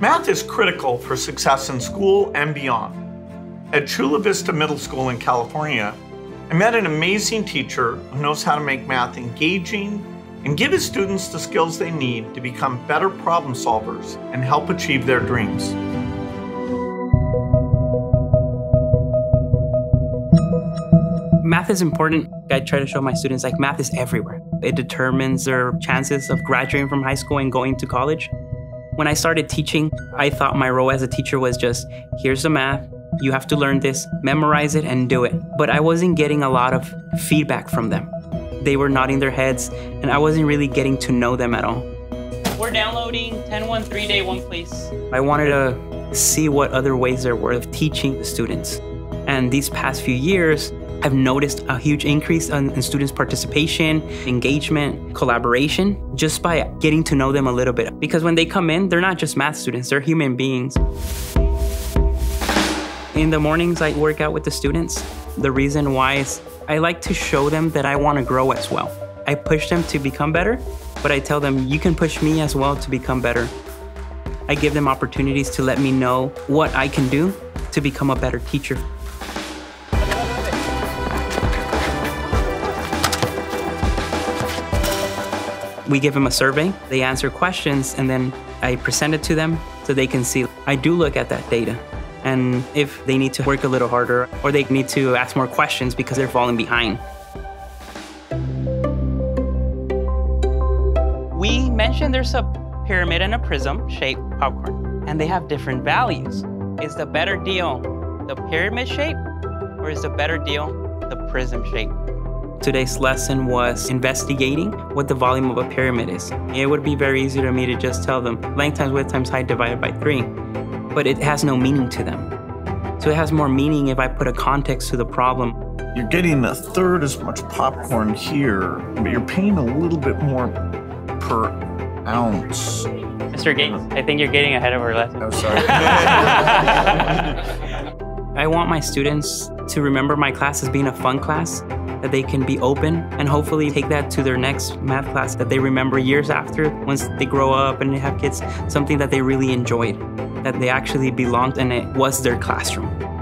Math is critical for success in school and beyond. At Chula Vista Middle School in California, I met an amazing teacher who knows how to make math engaging and give his students the skills they need to become better problem solvers and help achieve their dreams. Math is important. I try to show my students like math is everywhere. It determines their chances of graduating from high school and going to college. When I started teaching, I thought my role as a teacher was just here's the math, you have to learn this, memorize it, and do it. But I wasn't getting a lot of feedback from them. They were nodding their heads, and I wasn't really getting to know them at all. We're downloading 1013 Day One Place. I wanted to see what other ways there were of teaching the students. And these past few years, I've noticed a huge increase in, in, students' participation, engagement, collaboration, just by getting to know them a little bit. Because when they come in, they're not just math students, they're human beings. In the mornings, I work out with the students. The reason why is I like to show them that I want to grow as well. I push them to become better, but I tell them, you can push me as well to become better. I give them opportunities to let me know what I can do to become a better teacher. We give them a survey, they answer questions, and then I present it to them so they can see. I do look at that data. And if they need to work a little harder or they need to ask more questions because they're falling behind. We mentioned there's a pyramid and a prism shaped popcorn, and they have different values. Is the better deal the pyramid shape or is the better deal the prism shape? Today's lesson was investigating what the volume of a pyramid is. It would be very easy to me to just tell them length times width times height divided by 3, but it has no meaning to them. So it has more meaning if I put a context to the problem. You're getting a third as much popcorn here, but you're paying a little bit more per ounce. Mr. Gates, I think you're getting ahead of our lesson. Oh, sorry. I want my students to remember my class as being a fun class that they can be open and hopefully take that to their next math class that they remember years after once they grow up and they have kids, something that they really enjoyed, that they actually belonged and it was their classroom.